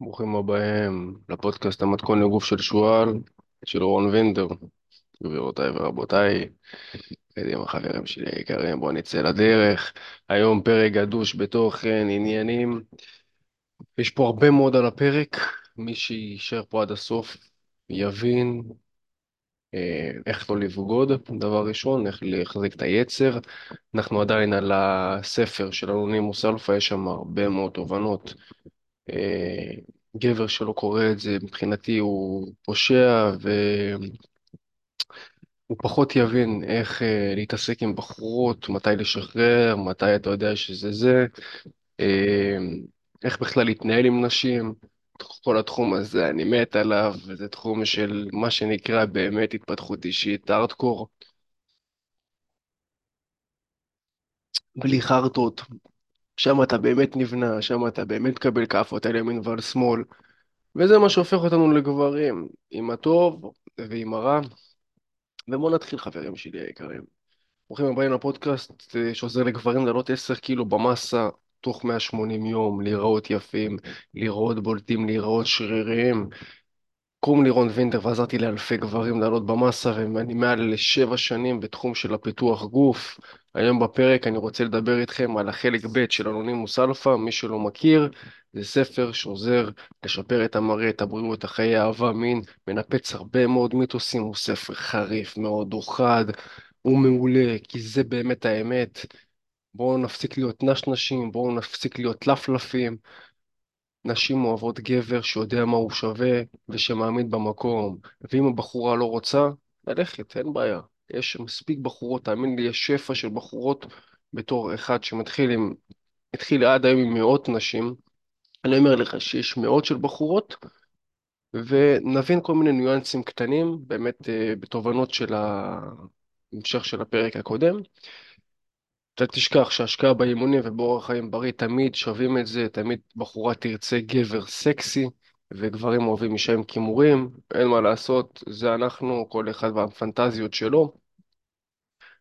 ברוכים הבאים לפודקאסט המתכון לגוף של שועל, של רון וינדר. גבירותיי ורבותיי, קדימה חברים שלי היקרים, בואו נצא לדרך. היום פרק גדוש בתוכן, עניינים. יש פה הרבה מאוד על הפרק. מי שיישאר פה עד הסוף יבין אה, איך לא לבגוד, דבר ראשון, איך להחזיק את היצר. אנחנו עדיין על הספר של אנונימוס אלפא, יש שם הרבה מאוד תובנות. אה, גבר שלא קורא את זה, מבחינתי הוא פושע והוא פחות יבין איך אה, להתעסק עם בחורות, מתי לשחרר, מתי אתה יודע שזה זה, אה, איך בכלל להתנהל עם נשים. כל התחום הזה, אני מת עליו, וזה תחום של מה שנקרא באמת התפתחות אישית, הארדקור, בלי חרטות. שם אתה באמת נבנה, שם אתה באמת מקבל כאפות על ימין ועל שמאל, וזה מה שהופך אותנו לגברים, עם הטוב ועם הרע. ובואו נתחיל חברים שלי היקרים. ברוכים הבאים לפודקאסט אה, שעוזר לגברים לעלות 10 קילו במסה תוך 180 יום, להיראות יפים, להיראות בולטים, להיראות שריריים. קוראים לי רון וינדר ועזרתי לאלפי גברים לעלות במסה ואני מעל לשבע שנים בתחום של הפיתוח גוף. היום בפרק אני רוצה לדבר איתכם על החלק ב' של אנונימוס אלפא, מי שלא מכיר, זה ספר שעוזר לשפר את המראה, את הבריאות, החיי אהבה, מין, מנפץ הרבה מאוד מיתוסים, הוא ספר חריף מאוד, הוא חד, הוא מעולה, כי זה באמת האמת. בואו נפסיק להיות נשנשים, בואו נפסיק להיות לפלפים. נשים אוהבות גבר שיודע מה הוא שווה ושמעמיד במקום. ואם הבחורה לא רוצה, ללכת, אין בעיה. יש מספיק בחורות, תאמין לי, יש שפע של בחורות בתור אחד שמתחיל עם, התחיל עד היום עם מאות נשים. אני אומר לך שיש מאות של בחורות, ונבין כל מיני ניואנסים קטנים, באמת אה, בתובנות של ההמשך של הפרק הקודם. אתה תשכח שהשקעה באימונים ובאורח חיים בריא תמיד שווים את זה, תמיד בחורה תרצה גבר סקסי, וגברים אוהבים אישה עם כימורים, אין מה לעשות, זה אנחנו, כל אחד והפנטזיות שלו.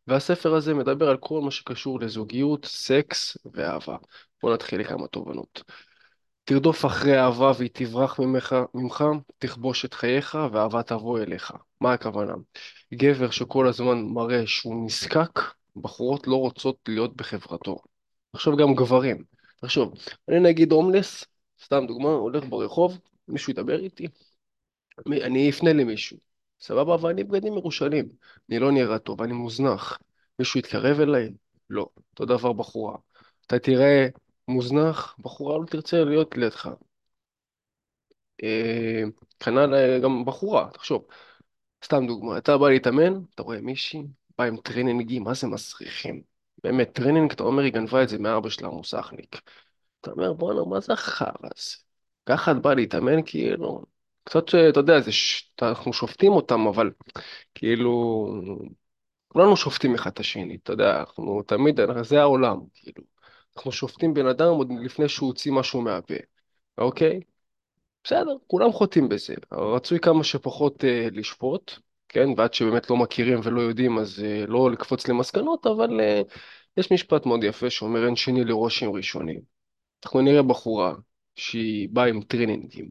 והספר הזה מדבר על כל מה שקשור לזוגיות, סקס ואהבה. בואו נתחיל לכמה תובנות. תרדוף אחרי אהבה והיא תברח ממך, ממך, תכבוש את חייך ואהבה תבוא אליך. מה הכוונה? גבר שכל הזמן מראה שהוא נזקק, בחורות לא רוצות להיות בחברתו. עכשיו גם גברים. תחשוב, אני נגיד הומלס, סתם דוגמה, הולך ברחוב, מישהו ידבר איתי, אני אפנה למישהו, סבבה? ואני בגדים מרושלים, אני לא נראה טוב, אני מוזנח. מישהו יתקרב אליי? לא. אותו דבר בחורה. אתה תראה מוזנח, בחורה לא תרצה להיות לידך. אה, כנ"ל גם בחורה, תחשוב. סתם דוגמה, אתה בא להתאמן, אתה רואה מישהי, בא עם טרנינגים, מה זה מסריחים? באמת, טרנינג, אתה אומר, היא גנבה את זה מאבא שלה, המוסכניק. אתה אומר, בואנה, מה זה החרא הזה? ככה את באה להתאמן, כאילו, קצת, ש- אתה יודע, זה ש... אנחנו שופטים אותם, אבל כאילו, כולנו שופטים אחד את השני, אתה יודע, אנחנו תמיד, זה העולם, כאילו. אנחנו שופטים בן אדם עוד לפני שהוא הוציא משהו מהפה, אוקיי? בסדר, כולם חוטאים בזה. רצוי כמה שפחות אה, לשפוט, כן? ועד שבאמת לא מכירים ולא יודעים, אז אה, לא לקפוץ למסקנות, אבל אה, יש משפט מאוד יפה שאומר אין שני לראשים ראשונים. אנחנו נראה בחורה שהיא באה עם טרנינגים,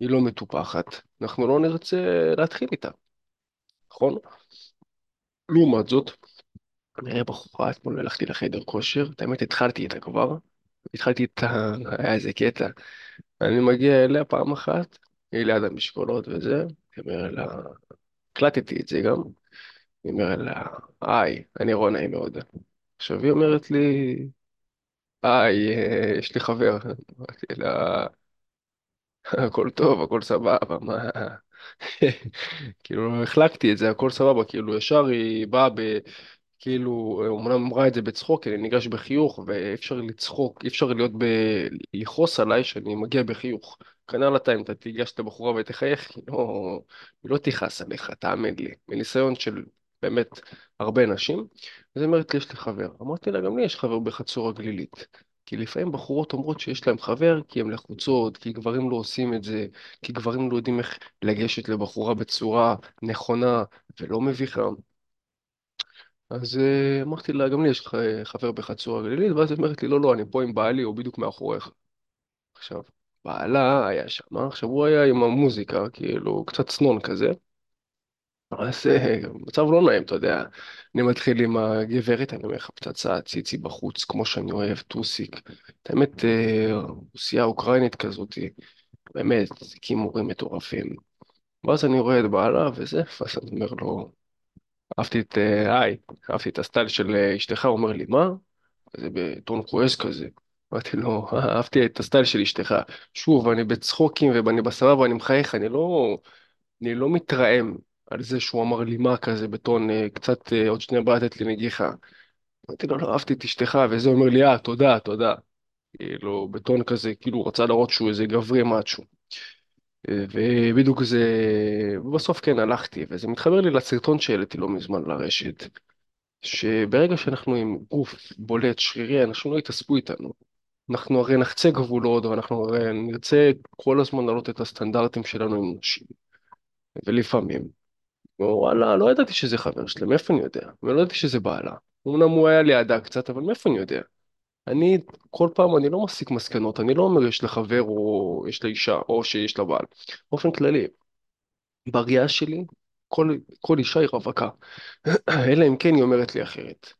היא לא מטופחת, אנחנו לא נרצה להתחיל איתה, נכון? לעומת זאת, נראה בחורה, אתמול הלכתי לחדר כושר, את האמת התחלתי איתה כבר, התחלתי איתה, היה איזה קטע. אני מגיע אליה פעם אחת, היא ליד המשקולות וזה, אני אומר לה, הקלטתי את זה גם, אני אומר לה, היי, אני רון, נעים מאוד. עכשיו היא אומרת לי, היי, יש לי חבר. אמרתי לה, הכל טוב, הכל סבבה, מה... כאילו, החלקתי את זה, הכל סבבה, כאילו, ישר היא באה ב... כאילו, אומנם אמרה את זה בצחוק, אני ניגש בחיוך, ואי אפשר לצחוק, אי אפשר להיות ב... לכעוס עליי שאני מגיע בחיוך. כנ"ל אתה, אם אתה תיגש לבחורה ותחייך, היא לא, היא לא תכעס עליך, תאמין לי. מניסיון של באמת הרבה נשים. אז היא אומרת לי, יש לי חבר. אמרתי לה, גם לי יש חבר בחצור הגלילית. כי לפעמים בחורות אומרות שיש להם חבר כי הן לחוצות, כי גברים לא עושים את זה, כי גברים לא יודעים איך לגשת לבחורה בצורה נכונה ולא מביכה. אז אה, אמרתי לה, גם לי יש חבר בחצור הגלילית, ואז היא אומרת לי, לא, לא, אני פה עם בעלי, הוא בדיוק מאחוריך. עכשיו, בעלה היה שם, עכשיו הוא היה עם המוזיקה, כאילו, קצת צנון כזה. אז אה, מצב לא נעים, אתה יודע. אני מתחיל עם הגברת, אני אומר לך פצצה, ציצי בחוץ, כמו שאני אוהב, טוסיק. את האמת, אה, רוסיה אוקראינית כזאת, באמת, כימורים מטורפים. ואז אני רואה את בעלה וזה, ואז אני אומר לו, אהבתי את, אה, היי, אהבתי את הסטייל של אה, אשתך, הוא אומר לי, מה? זה בטון כועס כזה. אמרתי לו, "אה, אהבתי את הסטייל של אשתך. שוב, אני בצחוקים ואני בסבבה, אני מחייך, אני לא, אני לא מתרעם על זה שהוא אמר לי מה כזה בטון, אה, קצת אה, עוד שנייה לתת לי נגיחה. אמרתי לו, לא אהבתי את אשתך, וזה אומר לי, אה, תודה, תודה. כאילו, בטון כזה, כאילו, הוא רצה להראות שהוא איזה גברי מאצ'ו. אה, ובדיוק זה, ובסוף כן הלכתי, וזה מתחבר לי לסרטון שהעליתי לא מזמן לרשת, שברגע שאנחנו עם גוף בולט, שרירי, אנשים לא יתעסקו איתנו. אנחנו הרי נחצה גבולות, ואנחנו הרי נרצה כל הזמן להעלות את הסטנדרטים שלנו עם נשים. ולפעמים, וואלה, לא ידעתי שזה חבר שלי, מאיפה אני יודע? ולא ידעתי שזה בעלה. אמנם הוא היה לידה קצת, אבל מאיפה אני יודע? אני, כל פעם אני לא מסיק מסקנות, אני לא אומר יש לה חבר או יש לה אישה או שיש לה בעל. באופן כללי, בראייה שלי, כל, כל אישה היא רווקה. אלא אם כן היא אומרת לי אחרת.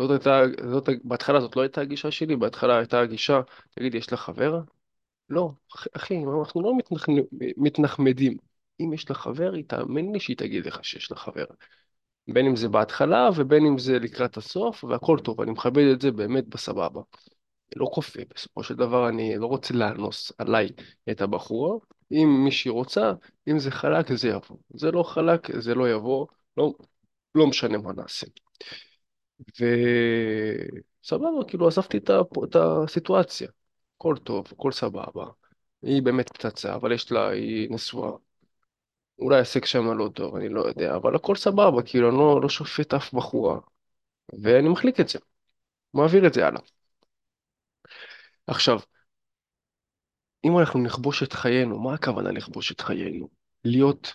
זאת הייתה, זאת, בהתחלה זאת לא הייתה הגישה שלי, בהתחלה הייתה הגישה, תגיד, יש לך חבר? לא, אח- אחי, אנחנו לא מתנחמ... מתנחמדים. אם יש לך חבר, היא תאמין לי שהיא תגיד לך שיש לך חבר. בין אם זה בהתחלה ובין אם זה לקראת הסוף, והכל טוב, אני מכבד את זה באמת בסבבה. לא כופה, בסופו של דבר אני לא רוצה לאנוס עליי את הבחורה. אם מישהי רוצה, אם זה חלק זה יבוא. זה לא חלק, זה לא יבוא, לא, לא משנה מה נעשה. וסבבה, כאילו עזבתי את, ה... את הסיטואציה. הכל טוב, הכל סבבה. היא באמת פצצה, אבל יש לה, היא נשואה. אולי הסקס שם לא טוב, אני לא יודע, אבל הכל סבבה, כאילו אני לא, לא שופט אף בחורה. ואני מחליק את זה, מעביר את זה הלאה. עכשיו, אם אנחנו נכבוש את חיינו, מה הכוונה לכבוש את חיינו? להיות,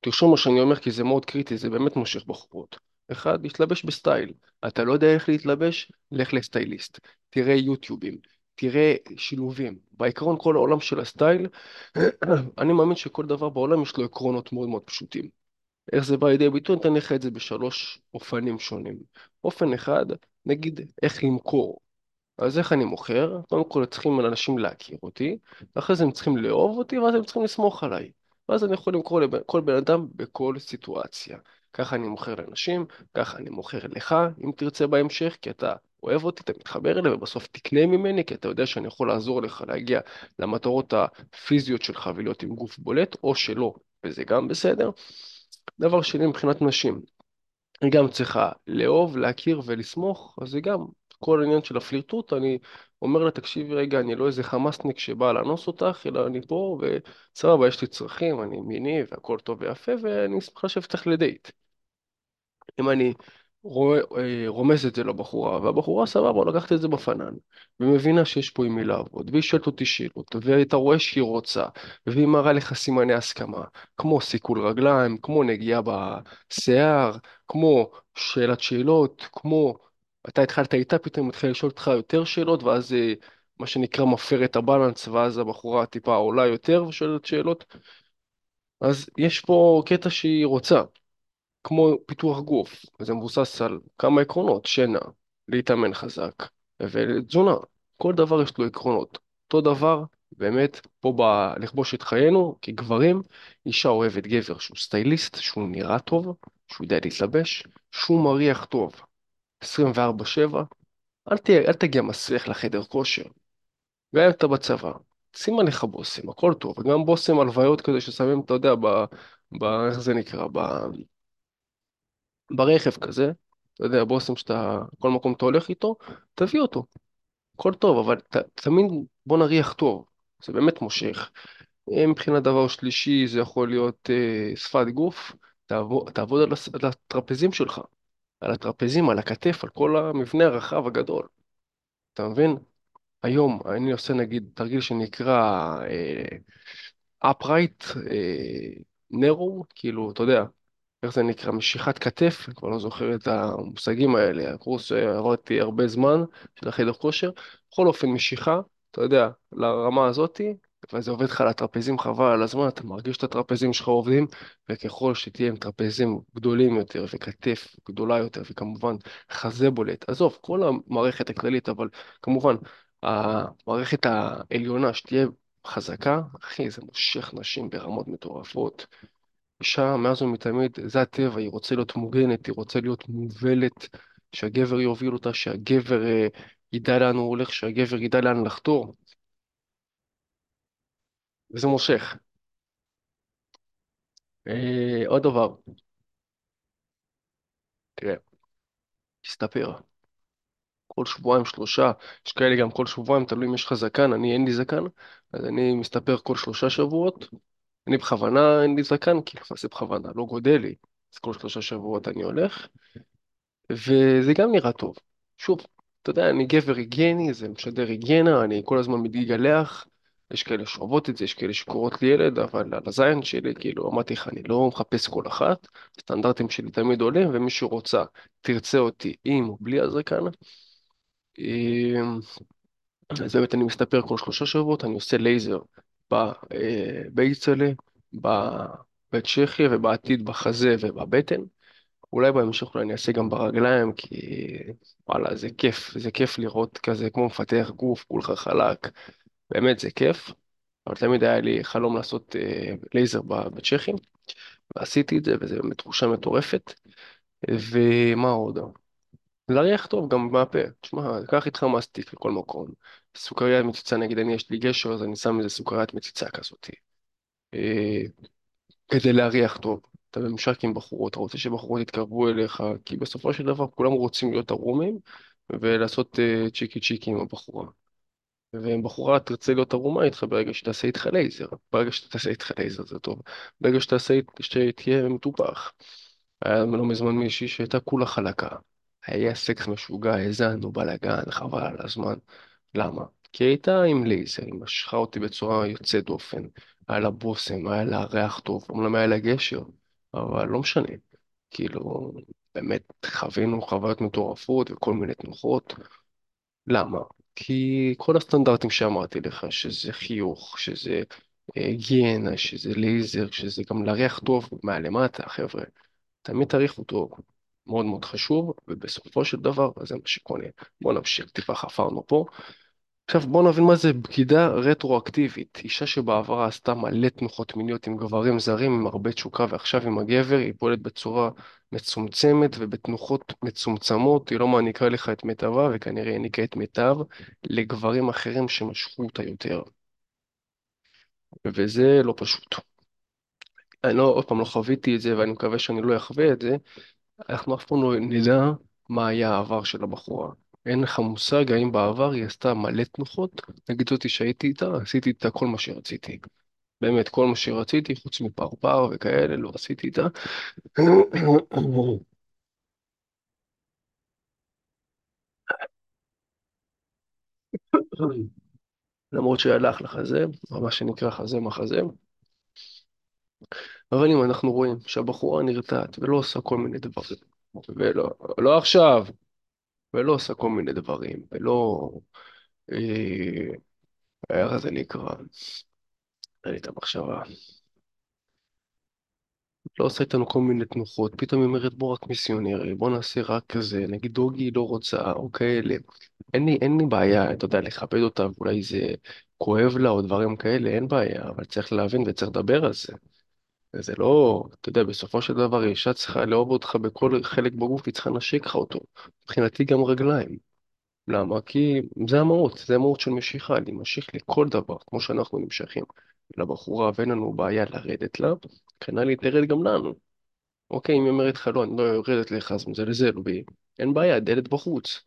תרשום מה שאני אומר כי זה מאוד קריטי, זה באמת מושך בחורות. אחד, להתלבש בסטייל. אתה לא יודע איך להתלבש? לך לסטייליסט. תראה יוטיובים, תראה שילובים. בעיקרון כל העולם של הסטייל, אני מאמין שכל דבר בעולם יש לו עקרונות מאוד מאוד פשוטים. איך זה בא לידי ביטוי? אני אתן לך את זה בשלוש אופנים שונים. אופן אחד, נגיד איך למכור. אז איך אני מוכר? קודם כל צריכים אנשים להכיר אותי, ואחרי זה הם צריכים לאהוב אותי, ואז הם צריכים לסמוך עליי. ואז אני יכול למכור לכל בן אדם בכל סיטואציה. ככה אני מוכר לאנשים, ככה אני מוכר לך, אם תרצה בהמשך, כי אתה אוהב אותי, אתה מתחבר אליי, ובסוף תקנה ממני, כי אתה יודע שאני יכול לעזור לך להגיע למטרות הפיזיות שלך ולהיות עם גוף בולט, או שלא, וזה גם בסדר. דבר שני, מבחינת נשים, היא גם צריכה לאהוב, להכיר ולסמוך, אז זה גם כל העניין של הפלירטוט, אני אומר לה, תקשיבי רגע, אני לא איזה חמאסניק שבא לאנוס אותך, אלא אני פה, וסבבה, יש לי צרכים, אני מיני, והכל טוב ויפה, ואני אשמח לשבת איתך לדייט. אם אני אה, רומז את זה לבחורה, והבחורה סבבה, לקחת את זה בפנן, ומבינה שיש פה עם מי לעבוד, והיא שואלת אותי שאלות, ואתה רואה שהיא רוצה, והיא מראה לך סימני הסכמה, כמו סיכול רגליים, כמו נגיעה בשיער, כמו שאלת שאלות, כמו אתה התחלת איתה, פתאום היא מתחילה לשאול אותך יותר שאלות, ואז אה, מה שנקרא מפר את הבלנס, ואז הבחורה טיפה עולה יותר ושואלת שאלות, אז יש פה קטע שהיא רוצה. כמו פיתוח גוף, זה מבוסס על כמה עקרונות, שינה, להתאמן חזק ותזונה. כל דבר יש לו עקרונות. אותו דבר, באמת, פה בלכבוש את חיינו, כגברים, אישה אוהבת גבר שהוא סטייליסט, שהוא נראה טוב, שהוא יודע להתלבש, שהוא מריח טוב 24/7. אל, אל תגיע מסריח לחדר כושר. גם אם אתה בצבא, שים עליך בושם, הכל טוב, וגם בושם הלוויות כזה ששמים, אתה יודע, ב... ב... איך זה נקרא? ב... ברכב כזה, אתה יודע, בושם שאתה, כל מקום אתה הולך איתו, תביא אותו, הכל טוב, אבל ת, תמיד בוא נריח טוב, זה באמת מושך. אה, מבחינת דבר שלישי, זה יכול להיות אה, שפת גוף, תעבוד, תעבוד על, על הטרפזים שלך, על הטרפזים, על הכתף, על כל המבנה הרחב הגדול, אתה מבין? היום אני עושה נגיד תרגיל שנקרא אה, upright אה, narrow, כאילו, אתה יודע, איך זה נקרא? משיכת כתף, אני כבר לא זוכר את המושגים האלה, הקורס שעברתי הרבה זמן של החדר כושר. בכל אופן, משיכה, אתה יודע, לרמה הזאתי, וזה עובד לך על הטרפזים חבל על הזמן, אתה מרגיש את הטרפזים שלך עובדים, וככל שתהיה עם טרפזים גדולים יותר, וכתף גדולה יותר, וכמובן חזה בולט, עזוב, כל המערכת הכללית, אבל כמובן, המערכת העליונה שתהיה חזקה, אחי, זה מושך נשים ברמות מטורפות. אישה, מאז ומתמיד, זה הטבע, היא רוצה להיות מוגנת, היא רוצה להיות מובלת, שהגבר יוביל אותה, שהגבר אה, ידע לאן הוא הולך, שהגבר ידע לאן לחתור, וזה מושך. אה, עוד דבר, תראה, תסתפר. כל שבועיים שלושה, יש כאלה גם כל שבועיים, תלוי אם יש לך זקן, אני אין לי זקן, אז אני מסתפר כל שלושה שבועות. אני בכוונה אין לי זקן, כי זה בכוונה, לא גודל לי. אז כל שלושה שבועות אני הולך, וזה גם נראה טוב. שוב, אתה יודע, אני גבר היגייני, זה משדר היגיינה, אני כל הזמן מתגלח. יש כאלה שאוהבות את זה, יש כאלה שקוראות לי ילד, אבל על הזין שלי, כאילו, אמרתי לך, אני לא מחפש כל אחת, הסטנדרטים שלי תמיד עולים, ומי שרוצה, תרצה אותי עם או בלי הזקן. אמ, אז באמת אני מסתפר כל שלושה שבועות, אני עושה לייזר בבייצלה, בצ'כיה ובעתיד בחזה ובבטן. אולי בהמשך אולי אני אעשה גם ברגליים, כי וואלה, זה כיף, זה כיף לראות כזה כמו מפתח גוף, כולך חלק, באמת זה כיף. אבל תמיד היה לי חלום לעשות אה, לייזר בצ'כים, ועשיתי את זה, וזו באמת תחושה מטורפת. ומה עוד? להריח טוב גם מהפה. תשמע, קח איתך מסטיק לכל מקום. סוכריית מציצה, נגיד אני יש לי גשר, אז אני שם איזה סוכריית מציצה כזאת. אה, כדי להריח טוב. אתה בממשק עם בחורות, אתה רוצה שבחורות יתקרבו אליך, כי בסופו של דבר כולם רוצים להיות ערומים ולעשות uh, צ'יקי צ'יקי עם הבחורה. ואם בחורה תרצה להיות ערומה איתך ברגע שתעשה איתך לייזר. ברגע שתעשה איתך לייזר זה טוב. ברגע שתהיה מטופח. היה לא מזמן מישהי שהייתה כולה חלקה. היה סקס משוגע, עשינו בלאגן, חבל על הזמן. למה? כי היא הייתה עם לייזר, היא משכה אותי בצורה יוצאת דופן. היה לה בושם, היה לה ריח טוב, אומנם היה לה גשר, אבל לא משנה. כאילו, באמת חווינו חוויות מטורפות וכל מיני תנוחות. למה? כי כל הסטנדרטים שאמרתי לך, שזה חיוך, שזה אה, היגיינה, שזה לייזר, שזה גם להריח טוב מהלמטה, חבר'ה. תמיד תריחו טוב. מאוד מאוד חשוב, ובסופו של דבר זה מה שקונה. בואו נמשיך, טיפה חפרנו פה. עכשיו בואו נבין מה זה בגידה רטרואקטיבית. אישה שבעברה עשתה מלא תנוחות מיניות עם גברים זרים עם הרבה תשוקה ועכשיו עם הגבר היא פועלת בצורה מצומצמת ובתנוחות מצומצמות, היא לא מעניקה לך את מיטבה וכנראה העניקה את מיטב לגברים אחרים שמשכו אותה יותר. וזה לא פשוט. אני לא, עוד פעם לא חוויתי את זה ואני מקווה שאני לא אחווה את זה, אנחנו אף פעם לא נדע מה היה העבר של הבחורה. אין לך מושג האם בעבר היא עשתה מלא תנוחות, נגיד אותי שהייתי איתה, עשיתי איתה כל מה שרציתי. באמת, כל מה שרציתי, חוץ מפרפר וכאלה, לא עשיתי איתה. למרות שהלך לחזה, או מה שנקרא חזה מחזה. אבל אם אנחנו רואים שהבחורה נרתעת ולא עושה כל מיני דברים, ולא, לא עכשיו, ולא עושה כל מיני דברים, ולא, אה, איך זה נקרא? אין לי את המחשבה. לא עושה איתנו כל מיני תנוחות, פתאום היא אומרת בוא רק מיסיונרי, בוא נעשה רק כזה, נגיד דוגי לא רוצה, או כאלה. אין לי, אין לי בעיה, אתה יודע, לכבד אותה, ואולי זה כואב לה או דברים כאלה, אין בעיה, אבל צריך להבין וצריך לדבר על זה. זה לא, אתה יודע, בסופו של דבר אישה צריכה לאהוב אותך בכל חלק בגוף, היא צריכה לנשק לך אותו. מבחינתי גם רגליים. למה? כי זה המהות, זה המהות של משיכה, אני ממשיך לכל דבר, כמו שאנחנו נמשכים לבחורה ואין לנו בעיה לרדת לה, כנ"ל היא תרד גם לנו. אוקיי, אם היא אומרת לך לא, אני לא יורדת לך, אז מזלזל בי, אין בעיה, דלת בחוץ.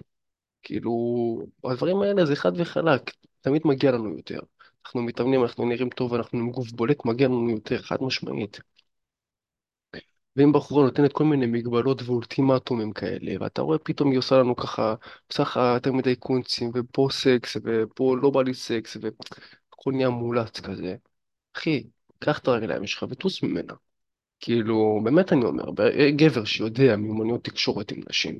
כאילו, הדברים האלה זה חד וחלק, תמיד מגיע לנו יותר. אנחנו מתאמנים, אנחנו נראים טוב, אנחנו עם גוף בולט, מגיע לנו יותר, חד משמעית. ואם בחורה נותנת כל מיני מגבלות ואולטימטומים כאלה, ואתה רואה פתאום היא עושה לנו ככה, עושה לך יותר מדי קונצים, ופה סקס, ופה לא בא לי סקס, והכל נהיה מאולץ כזה. אחי, קח את הרגליים שלך וטוס ממנה. כאילו, באמת אני אומר, גבר שיודע מיומנויות תקשורת עם נשים,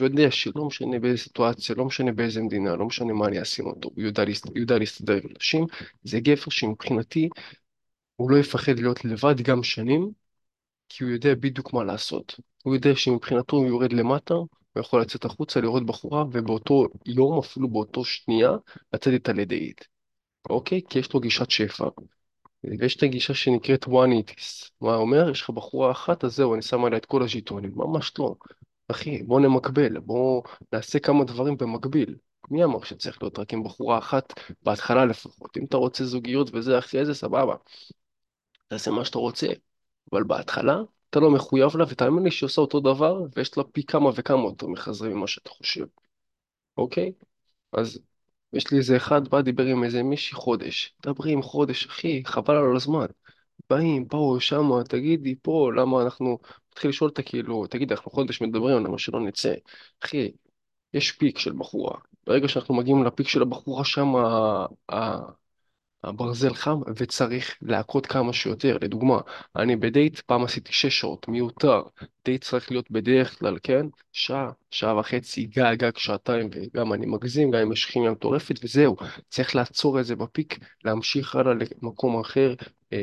ויודע שלא משנה באיזה סיטואציה, לא משנה באיזה מדינה, לא משנה מה אני אשים אותו, הוא יודע, יודע להסתדר עם נשים, זה גבר שמבחינתי הוא לא יפחד להיות לבד גם שנים, כי הוא יודע בדיוק מה לעשות. הוא יודע שמבחינתו הוא יורד למטה, הוא יכול לצאת החוצה, לראות בחורה, ובאותו יום, אפילו באותו שנייה, לצאת איתה לדייט. אוקיי? כי יש לו גישת שפע. ויש את הגישה שנקראת one itis. מה אומר? יש לך בחורה אחת, אז זהו, אני שם עליה את כל הז'יטונים. ממש לא. אחי, בוא נמקבל, בוא נעשה כמה דברים במקביל. מי אמר שצריך להיות רק עם בחורה אחת, בהתחלה לפחות? אם אתה רוצה זוגיות וזה אחרי זה, סבבה. תעשה מה שאתה רוצה. אבל בהתחלה, אתה לא מחויב לה, ותאמין לי שהיא עושה אותו דבר, ויש לה פי כמה וכמה יותר מחזרים ממה שאתה חושב, אוקיי? אז יש לי איזה אחד, בא דיבר עם איזה מישהי חודש. דברי עם חודש, אחי, חבל על הזמן. באים, באו שמה, תגידי פה, למה אנחנו... מתחיל לשאול אותה כאילו, תגידי, אנחנו חודש מדברים, למה שלא נצא? אחי, יש פיק של בחורה. ברגע שאנחנו מגיעים לפיק של הבחורה שמה, הברזל חם וצריך להכות כמה שיותר. לדוגמה, אני בדייט פעם עשיתי שש שעות, מיותר. דייט צריך להיות בדרך כלל, כן? שעה, שעה וחצי, גג, גג שעתיים, וגם אני מגזים, גם אם יש כימיה מטורפת, וזהו. צריך לעצור את זה בפיק, להמשיך הלאה למקום אחר, אה,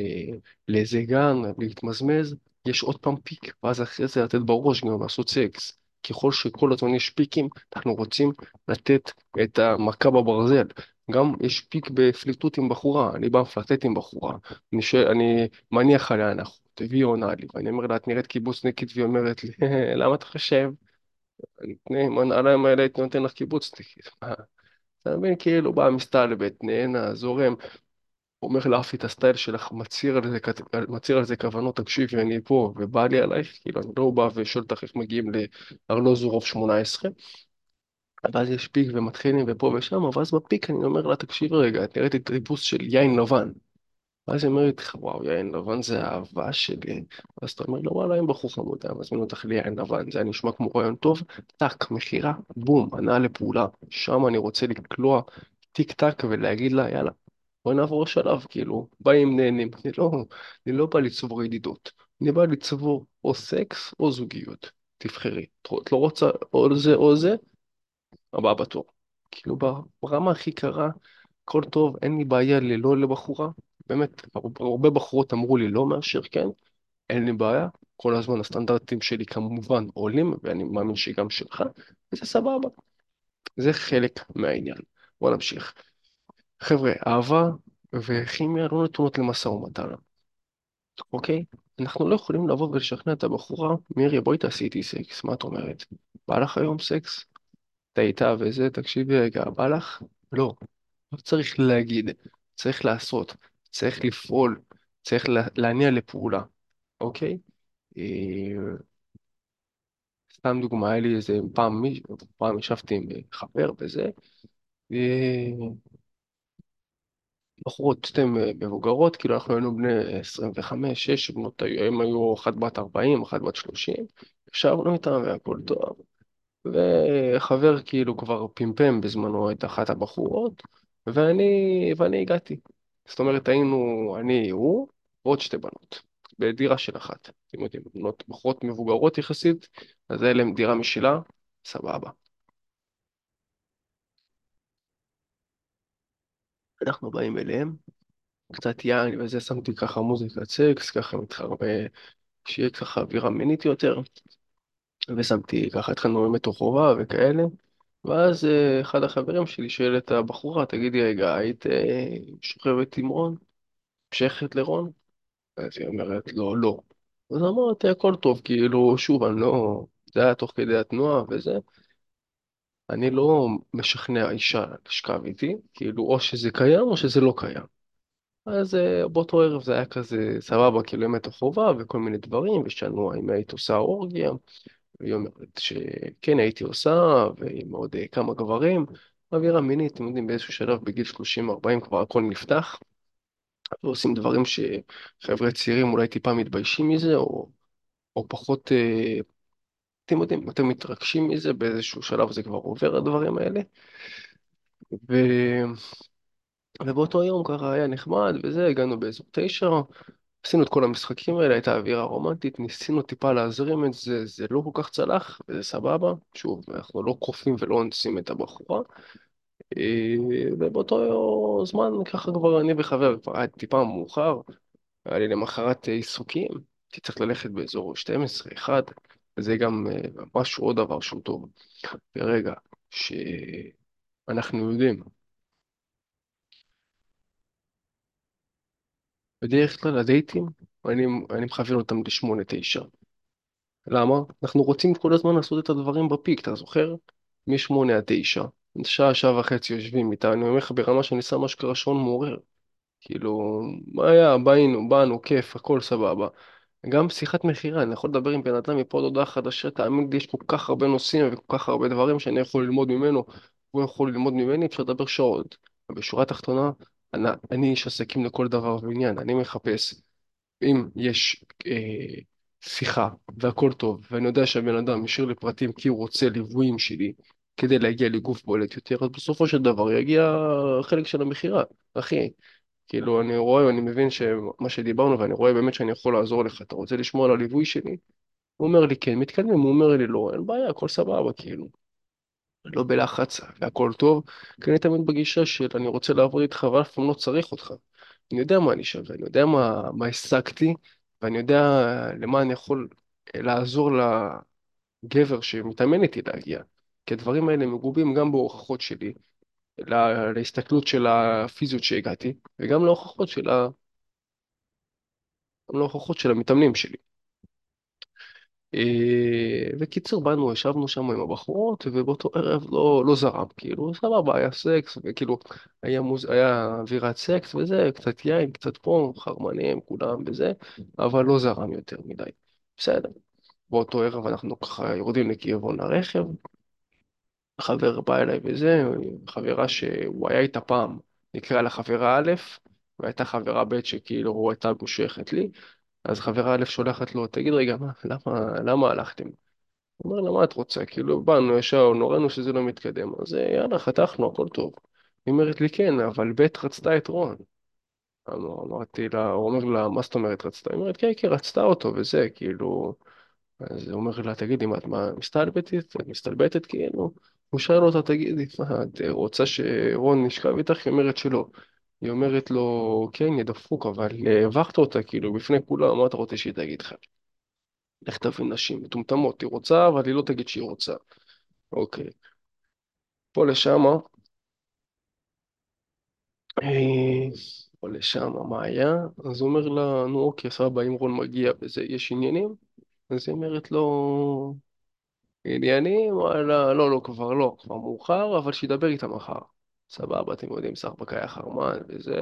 לאיזה גן, להתמזמז. יש עוד פעם פיק, ואז אחרי זה לתת בראש גם לעשות סקס. ככל שכל הזמן יש פיקים, אנחנו רוצים לתת את המכה בברזל. גם יש פיק בפליטות עם בחורה, אני בא מפלרטט עם בחורה, אני, שואל, אני מניח עליה הנחות, והיא עונה לי, ואני אומר לה, את נראית קיבוצניקית, והיא אומרת לי, למה אתה חושב? אני הנעליים האלה הייתי נותן לך קיבוצניקית. אתה מבין, כאילו באה מסתלבט, נהנה, זורם, אומר לאפי את הסטייל שלך, מצהיר על זה, כוונות, תקשיבי, אני פה, ובא לי עלייך, כאילו, אני לא בא ושואל אותך איך מגיעים לארלוזורוב 18, ואז יש פיק ומתחילים ופה ושם, ואז בפיק אני אומר לה, תקשיבי רגע, את נראית לי טיפוס של יין לבן. ואז היא אומרת לך, וואו, יין לבן זה האהבה שלי. ואז אתה אומר לו, וואלה, אם בחור חמוד היה מזמין אותך ליין לבן, זה היה נשמע כמו רעיון טוב, טאק, מכירה, בום, הנעה לפעולה. שם אני רוצה לקלוע טיק טק ולהגיד לה, יאללה, בואי נעבור לשלב, כאילו, באים נהנים. אני לא, אני לא בא לצבור ידידות, אני בא לצבור או סקס או זוגיות. תבחרי. את לא רוצה או זה או זה, הבא בתור. כאילו ברמה הכי קרה, הכל טוב, אין לי בעיה ללא לבחורה. באמת, הרבה בחורות אמרו לי לא מאשר כן, אין לי בעיה. כל הזמן הסטנדרטים שלי כמובן עולים, ואני מאמין שגם שלך, וזה סבבה. זה חלק מהעניין. בוא נמשיך. חבר'ה, אהבה וכימיה לא נתונות למשא ומתן, אוקיי? אנחנו לא יכולים לבוא ולשכנע את הבחורה, מירי, בואי תעשי איתי סקס, מה את אומרת? בא לך היום סקס? אתה איתה וזה, תקשיבי רגע, בא לך? לא. לא צריך להגיד, צריך לעשות, צריך לפעול, צריך לה- להניע לפעולה, אוקיי? אה, סתם דוגמא, היה לי איזה פעם, פעם ישבתי עם חבר וזה, בחורות שתיהן מבוגרות, כאילו אנחנו היינו בני 25, 6, בנות, הם היו אחת בת 40, אחת בת 30, ישבנו איתם והכל טוב. וחבר כאילו כבר פמפם בזמנו את אחת הבחורות, ואני, ואני הגעתי. זאת אומרת, היינו אני, הוא, ועוד שתי בנות, בדירה של אחת. אתם יודעים, בנות בחורות מבוגרות יחסית, אז היה להם דירה משלה, סבבה. אנחנו באים אליהם, קצת יין וזה, שמתי ככה מוזיקת סקס, ככה מתחרבה, שיהיה ככה אווירה מינית יותר, ושמתי ככה, התחלנו באמת חובה וכאלה. ואז אה, אחד החברים שלי שואל את הבחורה, תגידי רגע, היית אה, שוכבת עם רון? המשכת לרון? אז היא אומרת לו, לא. אז אמרתי, הכל טוב, כאילו, שוב, אני לא... זה היה תוך כדי התנועה וזה. אני לא משכנע אישה לשכב איתי, כאילו, או שזה קיים או שזה לא קיים. אז אה, באותו ערב זה היה כזה סבבה, כאילו, אמת החובה וכל מיני דברים, ושאלנו האם היית עושה אורגיה. והיא אומרת שכן הייתי עושה, ועם עוד אה, כמה גברים. אווירה מינית, אתם יודעים, באיזשהו שלב בגיל 30-40 כבר הכל נפתח, ועושים דברים שחבר'ה צעירים אולי טיפה מתביישים מזה, או, או פחות, אה, אתם יודעים, אתם מתרגשים מזה, באיזשהו שלב זה כבר עובר הדברים האלה. ו... ובאותו יום ככה היה נחמד וזה, הגענו באזור תשע, עשינו את כל המשחקים האלה, הייתה אווירה רומנטית, ניסינו טיפה להזרים את זה, זה לא כל כך צלח, וזה סבבה. שוב, אנחנו לא כופים ולא אונסים את הבחורה. אה, ובאותו זמן ככה כבר אני וחבר, כבר היה טיפה מאוחר, היה לי למחרת אה, עיסוקים, הייתי צריך ללכת באזור 12, 1, וזה גם אה, משהו, עוד דבר שהוא טוב. ברגע שאנחנו יודעים, בדרך כלל הדייטים, אני, אני מכוון אותם לשמונה, תשע. למה? אנחנו רוצים כל הזמן לעשות את הדברים בפיק, אתה זוכר? משמונה עד תשע. שעה, שעה וחצי יושבים איתה, אני אומר לך ברמה שאני שם אשכרה שעון מעורר. כאילו, מה היה, באינו, באנו, כיף, הכל סבבה. גם שיחת מכירה, אני יכול לדבר עם בן אדם מפה עד הודעה חדשה, תאמין לי, יש כל כך הרבה נושאים וכל כך הרבה דברים שאני יכול ללמוד ממנו, הוא יכול ללמוד ממני, אפשר לדבר שעות. בשורה התחתונה, אני, אני איש עסקים לכל דבר ועניין, אני מחפש, אם יש אה, שיחה והכל טוב, ואני יודע שהבן אדם השאיר לי פרטים כי הוא רוצה ליוויים שלי, כדי להגיע לגוף בולט יותר, אז בסופו של דבר יגיע החלק של המכירה, אחי. כאילו, אני רואה, אני מבין שמה שדיברנו, ואני רואה באמת שאני יכול לעזור לך. אתה רוצה לשמוע על הליווי שלי? הוא אומר לי, כן, מתקדמים, הוא אומר לי, לא, אין בעיה, הכל סבבה, כאילו. לא בלחץ, והכל טוב, כי אני תמיד בגישה של אני רוצה לעבוד איתך, אבל אף פעם לא צריך אותך. אני יודע מה אני שווה, אני יודע מה, מה השגתי, ואני יודע למה אני יכול לעזור לגבר שמתאמן איתי להגיע. כי הדברים האלה מגובים גם בהוכחות שלי, להסתכלות של הפיזיות שהגעתי, וגם להוכחות של ה... גם להוכחות של המתאמנים שלי. אה, בקיצור, באנו, ישבנו שם עם הבחורות, ובאותו ערב לא, לא זרם, כאילו, סבבה, היה סקס, וכאילו, היה, מוז... היה אווירת סקס וזה, קצת יין, קצת פה, חרמנים, כולם וזה, אבל לא זרם יותר מדי. בסדר. באותו ערב אנחנו ככה יורדים לכיוון הרכב, חבר בא אליי וזה, חברה שהוא היה איתה פעם, נקרא לה חברה א', והייתה חברה ב' שכאילו הוא הייתה מושכת לי, אז חברה א' שולחת לו, תגיד רגע, מה, למה, למה הלכתם? הוא אומר לה, מה את רוצה? כאילו, באנו ישר, נוראנו שזה לא מתקדם, אז יאללה, חתכנו, הכל טוב. היא אומרת לי, כן, אבל ב' רצתה את רון. אמר- אמרתי לה, הוא אומר לה, מה זאת אומרת רצתה? היא אומרת, כן, כן, רצתה אותו וזה, כאילו... אז הוא אומר לה, תגידי, מה, את מסתלבטת? את מסתלבטת כאילו? הוא שואל אותה, תגידי, את רוצה שרון ישכב איתך? היא אומרת שלא. היא אומרת לו, כן, יא דפוק, אבל הבכת אותה, כאילו, בפני כולם, מה אתה רוצה שהיא תגיד לך? לך תבין נשים מטומטמות, היא רוצה, אבל היא לא תגיד שהיא רוצה. אוקיי. פה לשמה, אה, פה לשמה, מה היה? אז הוא אומר לה, נו אוקיי, סבבה, אם רון מגיע וזה, יש עניינים? אז היא אומרת לו, עניינים, וואלה, לא, לא, כבר לא, כבר מאוחר, אבל שידבר איתה מחר. סבבה, אתם יודעים, סחבק היה חרמן וזה,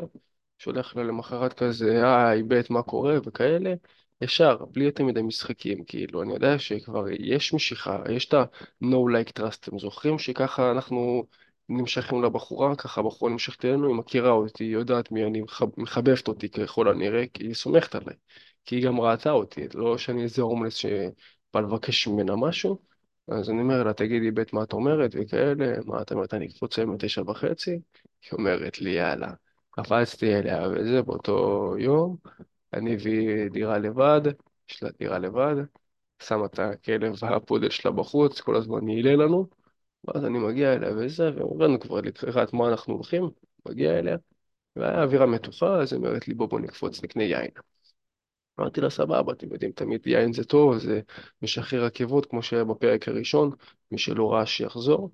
שולח לה למחרת כזה, היי, בית, מה קורה, וכאלה, ישר, בלי יותר מדי משחקים, כאילו, אני יודע שכבר יש משיכה, יש את ה-No like trust, אתם זוכרים שככה אנחנו נמשכים לבחורה, ככה הבחורה נמשכת אלינו, היא מכירה אותי, היא יודעת מי אני, מחב- מחבבת אותי ככל הנראה, כי היא סומכת עליי, כי היא גם ראתה אותי, לא שאני איזה הומלס שבא לבקש ממנה משהו. אז אני אומר לה, תגידי בית מה את אומרת וכאלה, מה את אומרת, אני אקפוץ היום בתשע וחצי? היא אומרת לי, יאללה. קפצתי אליה וזה באותו יום, אני הביא דירה לבד, יש לה דירה לבד, שמה את הכלב והפודל שלה בחוץ, כל הזמן יעילה לנו, ואז אני מגיע אליה וזה, והבנו כבר לקראת מה אנחנו הולכים, מגיע אליה, והיה אווירה מתוחה, אז היא אומרת לי, בוא בוא נקפוץ, נקנה יין. אמרתי לה, סבבה, אתם יודעים, תמיד יין זה טוב, זה משחרר עקבות, כמו שהיה בפרק הראשון, מי שלא ראה שיחזור.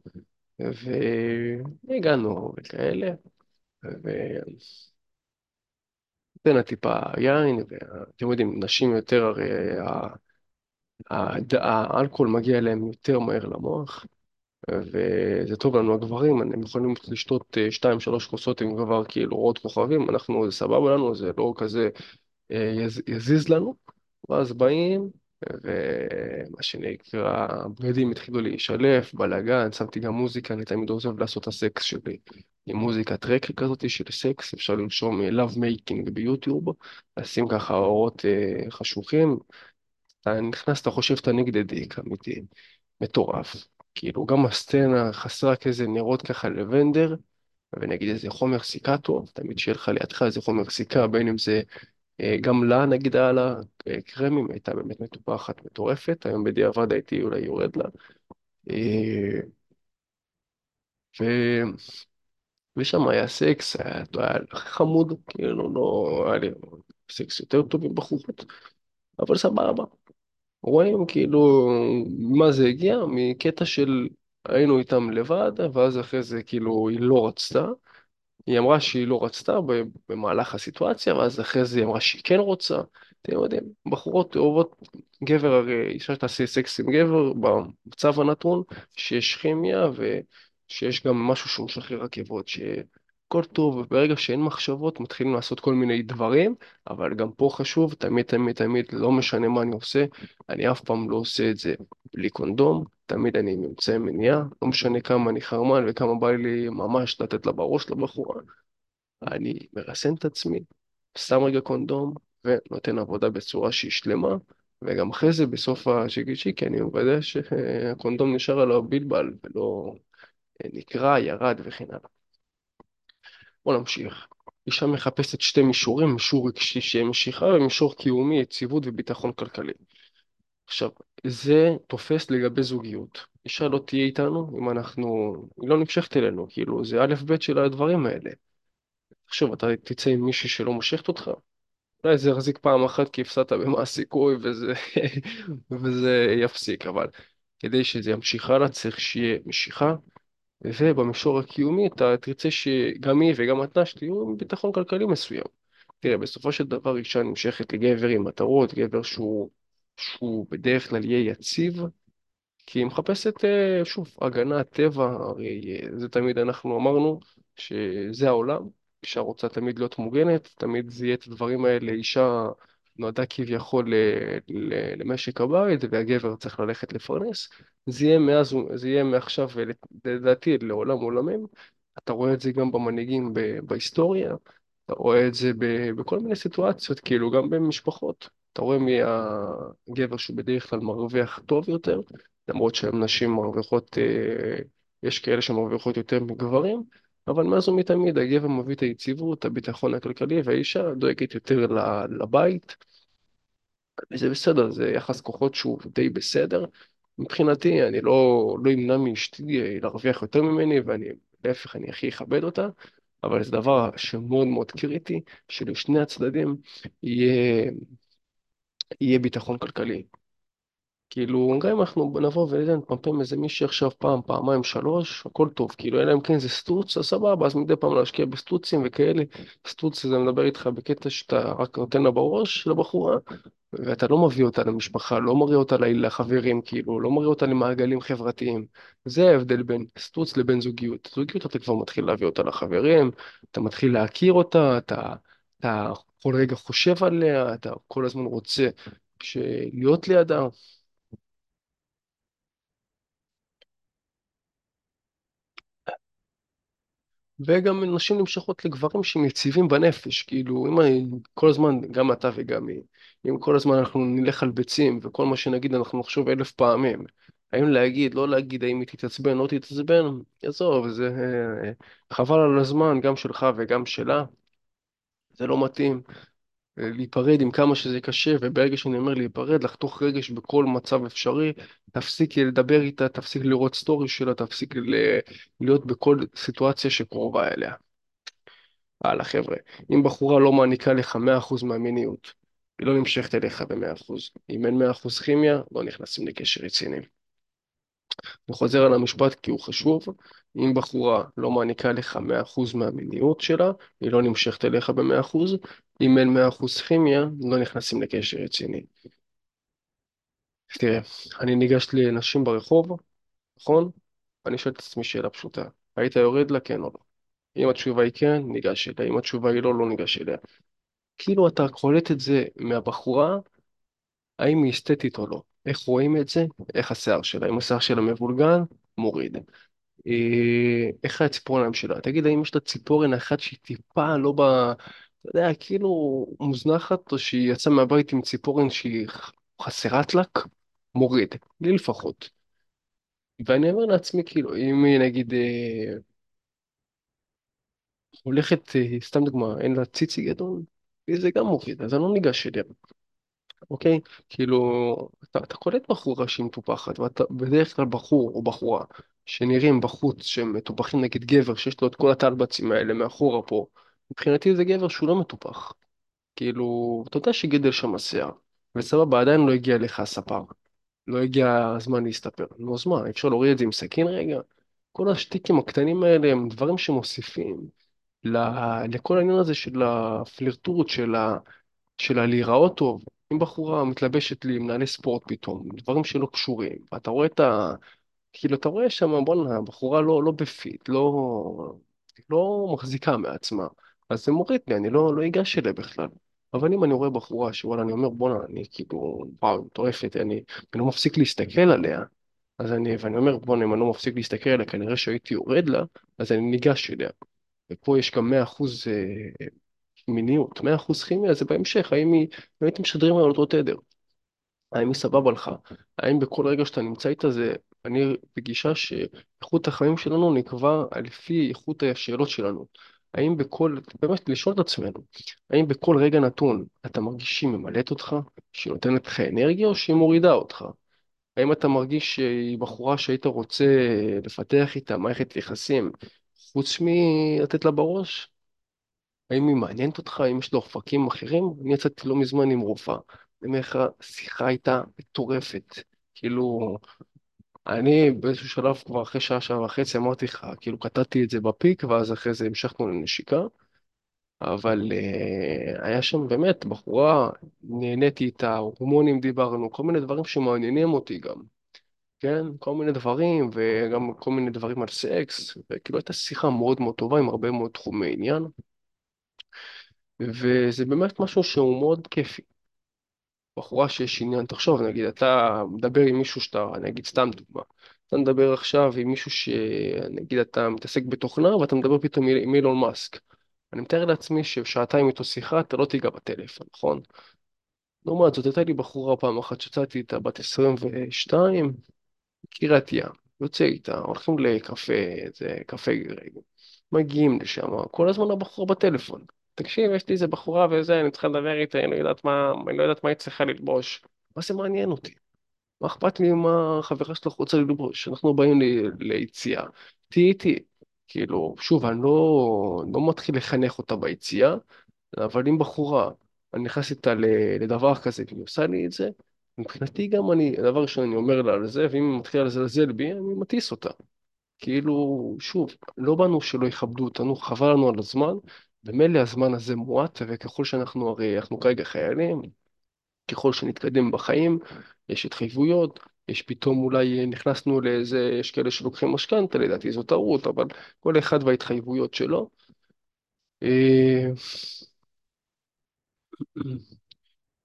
והגענו וכאלה, ונתנה טיפה יין, ואתם יודעים, נשים יותר, הרי האלכוהול מגיע אליהם יותר מהר למוח, וזה טוב לנו הגברים, הם יכולים לשתות אה, שתיים, שלוש כוסות עם כבר כאילו רואות כוכבים, אנחנו, זה סבבה לנו, זה לא כזה אה, יז, יזיז לנו, ואז באים, ומה שנקרא, הבגדים התחילו להישלף, בלאגן, שמתי גם מוזיקה, אני תמיד עוזב לעשות את הסקס שלי עם מוזיקה טרקי כזאת של סקס, אפשר לרשום אה, Love Making ביוטיוב, לשים ככה אורות אה, חשוכים, אתה נכנס, אתה חושב שאתה נגד דיק, אמיתי, מטורף. כאילו, גם הסצנה חסרה כזה נרות ככה לבנדר, ונגיד איזה חומר סיכה טוב, תמיד שיהיה לך לידך איזה חומר סיכה, בין אם זה גם לה נגיד היה לה אה, קרמים, הייתה באמת מטופחת מטורפת, היום בדיעבד הייתי אולי יורד לה. אה, ו... ושם היה סקס, היה, היה חמוד, כאילו לא היה לי סקס יותר טוב עם בחורות, אבל סבבה. רואים כאילו מה זה הגיע מקטע של היינו איתם לבד, ואז אחרי זה כאילו היא לא רצתה. היא אמרה שהיא לא רצתה במהלך הסיטואציה, ואז אחרי זה היא אמרה שהיא כן רוצה. אתם יודעים, בחורות אוהבות, גבר הרי, אישה שתעשה סקס עם גבר במצב הנתון, שיש כימיה ושיש גם משהו שהוא משחרר עקבות, שהכל טוב, וברגע שאין מחשבות מתחילים לעשות כל מיני דברים, אבל גם פה חשוב, תמיד תמיד תמיד, לא משנה מה אני עושה, אני אף פעם לא עושה את זה בלי קונדום, תמיד אני עם אמצעי מניעה, לא משנה כמה אני חרמן וכמה בא לי ממש לתת לה בראש לבחורה, אני מרסן את עצמי, שם רגע קונדום ונותן עבודה בצורה שהיא שלמה, וגם אחרי זה בסוף השיקי שיקי אני מוודא שהקונדום נשאר על הבלבל ולא נקרע, ירד וכן הלאה. בוא נמשיך. אישה מחפשת שתי מישורים, מישור רגשי שיהיה משיכה ומישור קיומי, יציבות וביטחון כלכלי. עכשיו, זה תופס לגבי זוגיות. אישה לא תהיה איתנו אם אנחנו, היא לא נמשכת אלינו, כאילו, זה א' ב' של הדברים האלה. עכשיו, אתה תצא עם מישהי שלא מושכת אותך? אולי זה יחזיק פעם אחת כי הפסדת במה הסיכוי וזה, וזה יפסיק, אבל כדי שזה ימשיך הלאה צריך שיהיה משיכה, ובמישור הקיומי אתה תרצה שגם היא וגם אתה שתהיו עם ביטחון כלכלי מסוים. תראה, בסופו של דבר אישה נמשכת לגבר עם מטרות, גבר שהוא, שהוא בדרך כלל יהיה יציב, כי היא מחפשת, אה, שוב, הגנה, טבע, הרי אה, זה תמיד אנחנו אמרנו שזה העולם, אישה רוצה תמיד להיות מוגנת, תמיד זה יהיה את הדברים האלה, אישה נועדה כביכול ל- ל- למשק הבית והגבר צריך ללכת לפרנס, זה יהיה מאז, זה יהיה מעכשיו, לדעתי, לעולם עולמים, אתה רואה את זה גם במנהיגים ב- בהיסטוריה, אתה רואה את זה ב- בכל מיני סיטואציות, כאילו גם במשפחות. אתה רואה מי הגבר שהוא בדרך כלל מרוויח טוב יותר, למרות שהן נשים מרוויחות, אה, יש כאלה שמרוויחות יותר מגברים, אבל מאז ומתמיד הגבר מביא את היציבות, הביטחון הכלכלי, והאישה דואגת יותר לבית, וזה בסדר, זה יחס כוחות שהוא די בסדר. מבחינתי, אני לא, לא אמנע מאשתי אה, להרוויח יותר ממני, ואני, להפך, אני הכי אכבד אותה, אבל זה דבר שמאוד מאוד קריטי, שלשני הצדדים יהיה, יהיה ביטחון כלכלי. כאילו, גם אם אנחנו נבוא ונפמפם איזה מישהי עכשיו פעם, פעמיים, שלוש, הכל טוב. כאילו, אלא אם כן זה סטוץ, אז סבבה, אז מדי פעם להשקיע בסטוצים וכאלה. סטוץ זה מדבר איתך בקטע שאתה רק נותן לה בראש, לבחורה, ואתה לא מביא אותה למשפחה, לא מראה אותה לחברים, כאילו, לא מראה אותה למעגלים חברתיים. זה ההבדל בין סטוץ לבין זוגיות. זוגיות אתה כבר מתחיל להביא אותה לחברים, אתה מתחיל להכיר אותה, אתה, אתה כל רגע חושב עליה, אתה כל הזמן רוצה להיות לידה. וגם נשים נמשכות לגברים שהם יציבים בנפש, כאילו אם אני כל הזמן, גם אתה וגם היא, אם כל הזמן אנחנו נלך על ביצים וכל מה שנגיד אנחנו נחשוב אלף פעמים, האם להגיד, לא להגיד, האם היא תתעצבן, לא תתעצבן, עזוב, זה אה, חבל על הזמן גם שלך וגם שלה, זה לא מתאים. להיפרד עם כמה שזה קשה, וברגע שאני אומר להיפרד, לחתוך רגש בכל מצב אפשרי, תפסיקי לדבר איתה, תפסיק לראות סטורי שלה, תפסיק ל- להיות בכל סיטואציה שקרובה אליה. הלאה חבר'ה, אם בחורה לא מעניקה לך 100% מהמיניות, היא לא נמשכת אליך ב-100%. אם אין 100% כימיה, לא נכנסים לקשר רציני. אני חוזר על המשפט כי הוא חשוב, אם בחורה לא מעניקה לך 100% מהמיניות שלה, היא לא נמשכת אליך ב-100%, אם אין 100% כימיה, לא נכנסים לקשר רציני. תראה, אני ניגש לנשים ברחוב, נכון? אני שואל את עצמי שאלה פשוטה, היית יורד לה כן או לא? אם התשובה היא כן, ניגש אליה, אם התשובה היא לא, לא ניגש אליה. כאילו אתה קולט את זה מהבחורה, האם היא אסתטית או לא. איך רואים את זה? איך השיער שלה. אם השיער שלה מבולגן, מוריד. איך הציפורניים שלה? תגיד, האם יש לה ציפורן אחת שהיא טיפה לא ב... אתה יודע, כאילו מוזנחת, או שהיא יצאה מהבית עם ציפורן שהיא חסרת לק? מוריד. לי לפחות. ואני אומר לעצמי, כאילו, אם היא נגיד אה, הולכת, אה, סתם דוגמה, אין לה ציצי גדול, זה גם מוריד, אז אני לא ניגש אליה, אוקיי? כאילו, אתה, אתה קולט בחורה שהיא מטופחת, ואתה בדרך כלל בחור או בחורה שנראים בחוץ שהם מטופחים נגד גבר שיש לו את כל הטלבצים האלה מאחורה פה, מבחינתי זה גבר שהוא לא מטופח. כאילו, אתה יודע שגדל שם השיער, וסבבה, עדיין לא הגיע לך הספר. לא הגיע הזמן להסתפר. נו, אז מה, אפשר להוריד את זה עם סכין רגע? כל השטיקים הקטנים האלה הם דברים שמוסיפים. לכל העניין הזה של הפלירטוט, של, ה... של הלהיראות טוב. אם בחורה מתלבשת לי עם נעלי ספורט פתאום, דברים שלא קשורים, ואתה רואה את ה... כאילו, אתה רואה שם, בואנה, הבחורה לא, לא בפיט, לא, לא מחזיקה מעצמה. אז זה מוריד לי, אני לא, לא אגש אליה בכלל. אבל אם אני רואה בחורה שוואלה, אני אומר, בואנה, אני כאילו, וואו, מטורפת, אני, אני לא מפסיק להסתכל עליה, אז אני, ואני אומר, בואנה, אם אני לא מפסיק להסתכל עליה, כנראה שהייתי יורד לה, אז אני ניגש אליה. ופה יש גם 100% אה, מיניות, 100% כימיה, זה בהמשך, האם היא, הייתם משדרים על אותו תדר. האם היא סבבה לך? האם בכל רגע שאתה נמצא איתה זה... אני בגישה שאיכות החיים שלנו נקבע לפי איכות השאלות שלנו. האם בכל... באמת, לשאול את עצמנו, האם בכל רגע נתון אתה מרגיש שהיא ממלאת אותך? שהיא נותנת לך אנרגיה או שהיא מורידה אותך? האם אתה מרגיש שהיא בחורה שהיית רוצה לפתח איתה מערכת יחסים חוץ מלתת לה בראש? האם היא מעניינת אותך? האם יש לו אופקים אחרים? אני יצאתי לא מזמן עם רופאה. אני אומר לך, שיחה הייתה מטורפת. כאילו, אני באיזשהו שלב כבר אחרי שעה, שעה וחצי אמרתי לך, כאילו קטעתי את זה בפיק, ואז אחרי זה המשכנו לנשיקה. אבל uh, היה שם באמת בחורה, נהניתי איתה, הורמונים דיברנו, כל מיני דברים שמעניינים אותי גם. כן, כל מיני דברים, וגם כל מיני דברים על סקס, וכאילו הייתה שיחה מאוד מאוד טובה עם הרבה מאוד תחומי עניין. וזה באמת משהו שהוא מאוד כיפי. בחורה שיש עניין, תחשוב, נגיד, אתה מדבר עם מישהו שאתה, אני אגיד סתם דוגמה, אתה מדבר עכשיו עם מישהו שנגיד אתה מתעסק בתוכנה ואתה מדבר פתאום עם אילון מאסק. אני מתאר לעצמי ששעתיים איתו שיחה אתה לא תיגע בטלפון, נכון? לעומת זאת, הייתה לי בחורה פעם אחת שיצאתי איתה, בת 22, קריית ים, יוצא איתה, הולכים לקפה, איזה קפה גרג, מגיעים לשם, כל הזמן הבחורה בטלפון. תקשיב, יש לי איזה בחורה וזה, אני צריכה לדבר איתה, אני לא יודעת מה, אני לא יודעת מה היא צריכה ללבוש. מה זה מעניין אותי? מה אכפת לי מה החברה שלך רוצה ללבוש? אנחנו באים ל- ליציאה, תהיי איתי. כאילו, שוב, אני לא, לא מתחיל לחנך אותה ביציאה, אבל אם בחורה, אני נכנס איתה לדבר כזה, והיא עושה לי את זה, מבחינתי גם אני, דבר ראשון אני אומר לה על זה, ואם היא מתחילה לזלזל בי, אני מטיס אותה. כאילו, שוב, לא באנו שלא יכבדו אותנו, חבל לנו על הזמן, במילא הזמן הזה מועט, וככל שאנחנו, הרי אנחנו כרגע חיילים, ככל שנתקדם בחיים, יש התחייבויות, יש פתאום אולי נכנסנו לאיזה, יש כאלה שלוקחים משכנתה, לדעתי זו טעות, אבל כל אחד וההתחייבויות שלו. אה,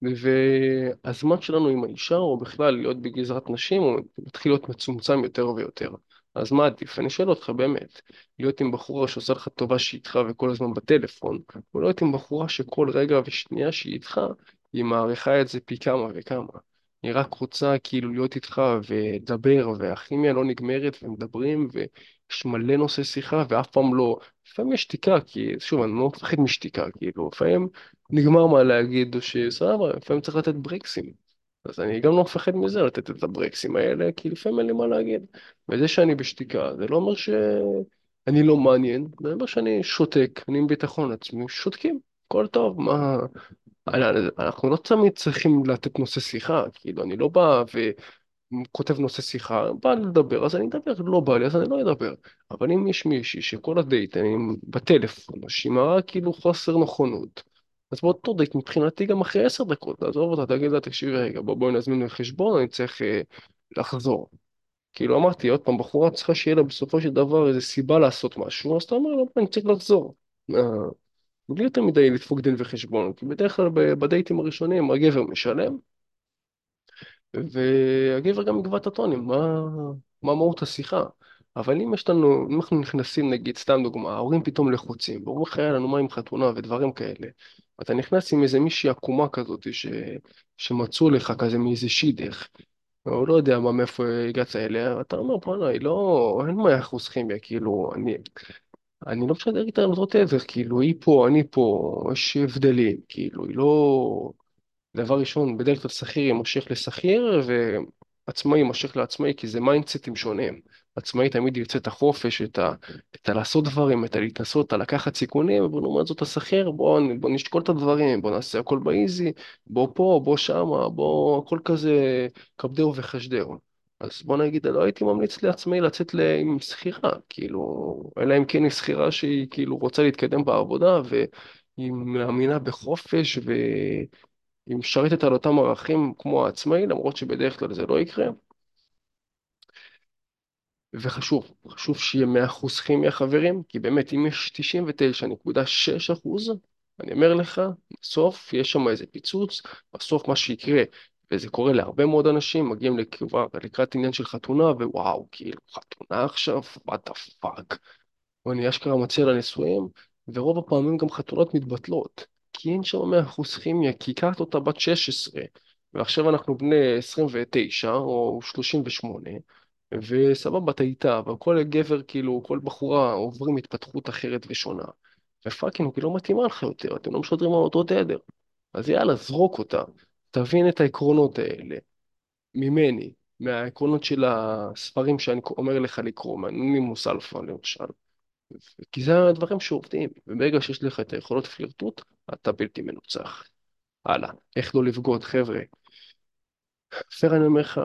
והזמן שלנו עם האישה, או בכלל להיות בגזרת נשים, הוא מתחיל להיות מצומצם יותר ויותר. אז מה עדיף? אני שואל אותך באמת, להיות עם בחורה שעושה לך טובה שהיא איתך וכל הזמן בטלפון, או להיות עם בחורה שכל רגע ושנייה שהיא איתך, היא מעריכה את זה פי כמה וכמה. היא רק רוצה כאילו להיות איתך ולדבר, והכימיה לא נגמרת, ומדברים, ויש מלא נושא שיחה, ואף פעם לא... לפעמים יש שתיקה, כי שוב, אני לא מפחד משתיקה, כאילו, לפעמים נגמר מה להגיד, או שסבבה, לפעמים צריך לתת ברקסים. אז אני גם לא מפחד מזה לתת את הברקסים האלה, כי לפעמים אין לי מה להגיד. וזה שאני בשתיקה, זה לא אומר שאני לא מעניין, זה אומר שאני שותק, אני עם ביטחון עצמי, שותקים, הכל טוב, מה... אנחנו לא תמיד צריכים לתת נושא שיחה, כאילו, אני לא בא וכותב נושא שיחה, בא לדבר, אז אני אדבר, לא בא לי, אז אני לא אדבר. אבל אם יש מישהי שכל הדייט, אני בטלפון, שהיא מראה כאילו חוסר נכונות, אז באותו דייט מבחינתי גם אחרי עשר דקות, תעזוב אותה, תגיד לה, תקשיבי רגע, בוא בואי נזמין לחשבון, אני צריך אה, לחזור. כאילו אמרתי, עוד פעם, בחורה צריכה שיהיה לה בסופו של דבר איזו סיבה לעשות משהו, אז אתה אומר לה, אני צריך לחזור. אה, בלי יותר מדי לדפוק דין וחשבון, כי בדרך כלל בדייטים הראשונים הגבר משלם, והגבר גם יקבע את הטונים, מה, מה מהות השיחה. אבל אם יש לנו, אם אנחנו נכנסים, נגיד, סתם דוגמה, ההורים פתאום לחוצים, ואומרים לך, היה לנו מה עם חתונה ודברים כאלה, אתה נכנס עם איזה מישהי עקומה כזאת, ש... שמצאו לך כזה מאיזה שידך, או לא יודע מה, מאיפה הגעת אליה, אתה אומר, בוא'נה, היא לא, אין מאה אחוז כימיה, כאילו, אני, אני לא משדר איתה על אותו תדר, כאילו, היא פה, אני פה, יש הבדלים, כאילו, היא לא... דבר ראשון, בדרך כלל שכיר יימשך לשכיר, ועצמאי יימשך לעצמאי, כי זה מיינדסטים שונים. עצמאי תמיד ירצה את החופש, את ה... את הלעשות דברים, את הלהתנסות, את הלקחת סיכונים, ולעומת זאת השכיר, בוא, בוא נשקול את הדברים, בוא נעשה הכל ב easy, בוא פה, בוא שמה, בוא, הכל כזה כבדהו וחשדהו. אז בוא נגיד, לא הייתי ממליץ לעצמאי לצאת. עם שכירה, כאילו, אלא אם כן היא שכירה שהיא כאילו רוצה להתקדם בעבודה, והיא מאמינה בחופש, ו... היא משרתת על אותם ערכים כמו העצמאי, למרות שבדרך כלל זה לא יקרה. וחשוב, חשוב שיהיה 100% כימיה חברים, כי באמת אם יש 99.6%, אני אומר לך, בסוף יש שם איזה פיצוץ, בסוף מה שיקרה, וזה קורה להרבה מאוד אנשים, מגיעים לקרבה, לקראת עניין של חתונה, ווואו, כאילו, חתונה עכשיו? what the fuck? ואני אשכרה מציע לנישואים, ורוב הפעמים גם חתונות מתבטלות. שם מאה אחוז כימיה, כי הכרת אותה בת 16, ועכשיו אנחנו בני 29 או 38, וסבבה, אתה אבל כל גבר, כאילו, כל בחורה עוברים התפתחות אחרת ושונה. ופאקינג, היא לא מתאימה לך יותר, אתם לא משדרים על אותו תדר. אז יאללה, זרוק אותה. תבין את העקרונות האלה, ממני, מהעקרונות של הספרים שאני אומר לך לקרוא, מאנונימוס אלפא למשל. כי זה הדברים שעובדים, וברגע שיש לך את היכולות פלירטוט, אתה בלתי מנוצח. הלאה, איך לא לבגוד, חבר'ה. פייר אני אומר לך,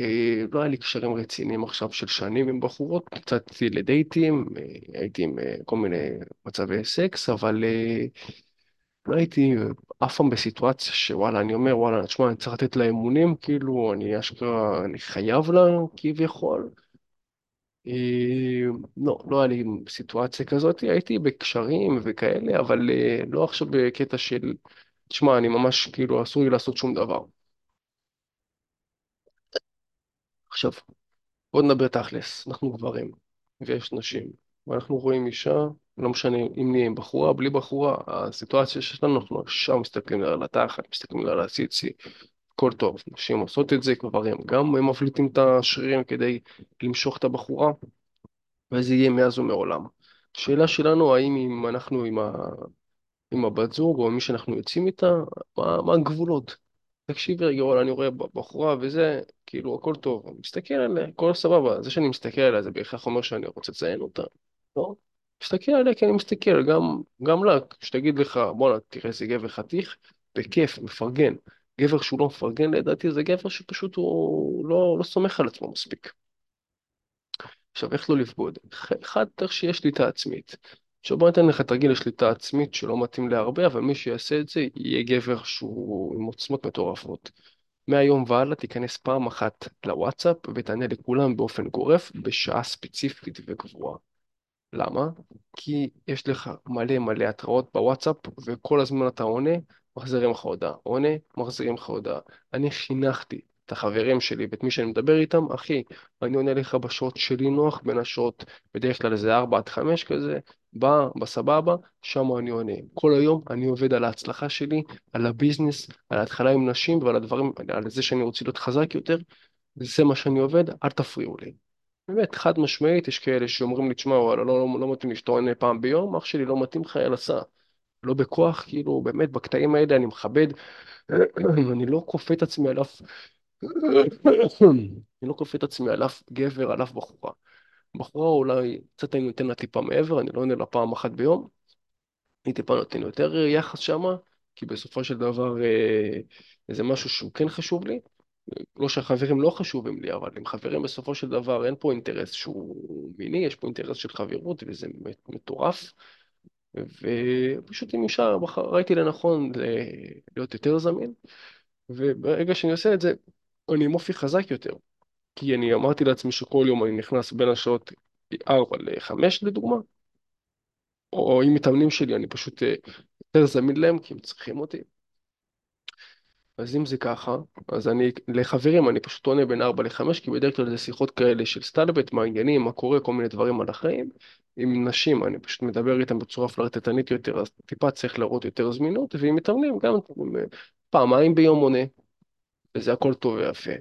אה, לא היה לי קשרים רציניים עכשיו של שנים עם בחורות, יצאתי לדייטים, אה, הייתי עם אה, כל מיני מצבי סקס, אבל לא הייתי אף פעם בסיטואציה שוואלה, אני אומר, וואלה, תשמע, אני צריך לתת לה אמונים, כאילו, אני אשכרה, אני חייב לה כביכול. אה, לא, לא היה לי סיטואציה כזאת, הייתי בקשרים וכאלה, אבל אה, לא עכשיו בקטע של, תשמע, אני ממש, כאילו, אסור לי לעשות שום דבר. עכשיו, בוא נדבר תכלס, אנחנו גברים, ויש נשים, ואנחנו רואים אישה, לא משנה אם נהיה עם בחורה, בלי בחורה, הסיטואציה שיש לנו, אנחנו עכשיו מסתכלים לה על התחת, מסתכלים לה על הציצי, הכל טוב, נשים עושות את זה, גברים גם הם מבליטים את השרירים כדי למשוך את הבחורה, וזה יהיה מאז ומעולם. השאלה שלנו, האם אם אנחנו עם, ה... עם הבת זוג או מי שאנחנו יוצאים איתה, מה, מה הגבולות? תקשיבי רגע, אני רואה בחורה וזה, כאילו, הכל טוב, אני מסתכל עליה, הכל סבבה, זה שאני מסתכל עליה זה בהכרח אומר שאני רוצה לציין אותה, לא? מסתכל עליה כי אני מסתכל, גם, גם לה, שתגיד לך, בואנה, תראה איזה גבר חתיך, בכיף, מפרגן. גבר שהוא לא מפרגן, לדעתי, זה גבר שפשוט הוא לא, לא סומך על עצמו מספיק. עכשיו, איך לא לבגוד? אחד, צריך שיהיה שליטה עצמית. עכשיו בוא ניתן לך תרגיל לשליטה עצמית שלא מתאים להרבה, אבל מי שיעשה את זה יהיה גבר שהוא עם עוצמות מטורפות. מהיום והלאה תיכנס פעם אחת לוואטסאפ ותענה לכולם באופן גורף בשעה ספציפית וקבועה. למה? כי יש לך מלא מלא התראות בוואטסאפ וכל הזמן אתה עונה, מחזירים לך הודעה. עונה, מחזירים לך הודעה. אני חינכתי את החברים שלי ואת מי שאני מדבר איתם, אחי, אני עונה לך בשעות שלי נוח, בין השעות, בדרך כלל איזה 4 עד 5 כזה, בא, בסבבה, שם אני עונה. כל היום אני עובד על ההצלחה שלי, על הביזנס, על ההתחלה עם נשים ועל הדברים, על זה שאני רוצה להיות חזק יותר, זה מה שאני עובד, אל תפריעו לי. באמת, חד משמעית, יש כאלה שאומרים לי, תשמע, וואלה, לא, לא, לא מתאים לי שאתה עונה פעם ביום, אח שלי לא מתאים לך, יאללה, סע. לא בכוח, כאילו, באמת, בקטעים האלה אני מכבד, אני לא כופה את עצמי על אף אני לא כופה את עצמי על אף גבר, על אף בחורה. בחורה אולי קצת אני נותן לה טיפה מעבר, אני לא עונה לה פעם אחת ביום, אני טיפה נותן יותר יחס שמה, כי בסופו של דבר אה, זה משהו שהוא כן חשוב לי. לא שהחברים לא חשובים לי, אבל עם חברים בסופו של דבר אין פה אינטרס שהוא מיני, יש פה אינטרס של חברות וזה מטורף. ופשוט עם אישה ראיתי לנכון להיות יותר זמין, וברגע שאני עושה את זה, אני עם אופי חזק יותר. כי אני אמרתי לעצמי שכל יום אני נכנס בין השעות 4 ל-5 לדוגמה, או עם מתאמנים שלי אני פשוט אה, יותר זמין להם כי הם צריכים אותי. אז אם זה ככה, אז אני, לחברים אני פשוט עונה בין 4 ל-5, כי בדרך כלל זה שיחות כאלה של סטלבט, מה העניינים, מה קורה, כל מיני דברים על החיים. עם נשים אני פשוט מדבר איתם בצורה פלרטטנית יותר, אז טיפה צריך להראות יותר זמינות, ועם מתאמנים גם פעמיים ביום עונה, וזה הכל טוב ויפה.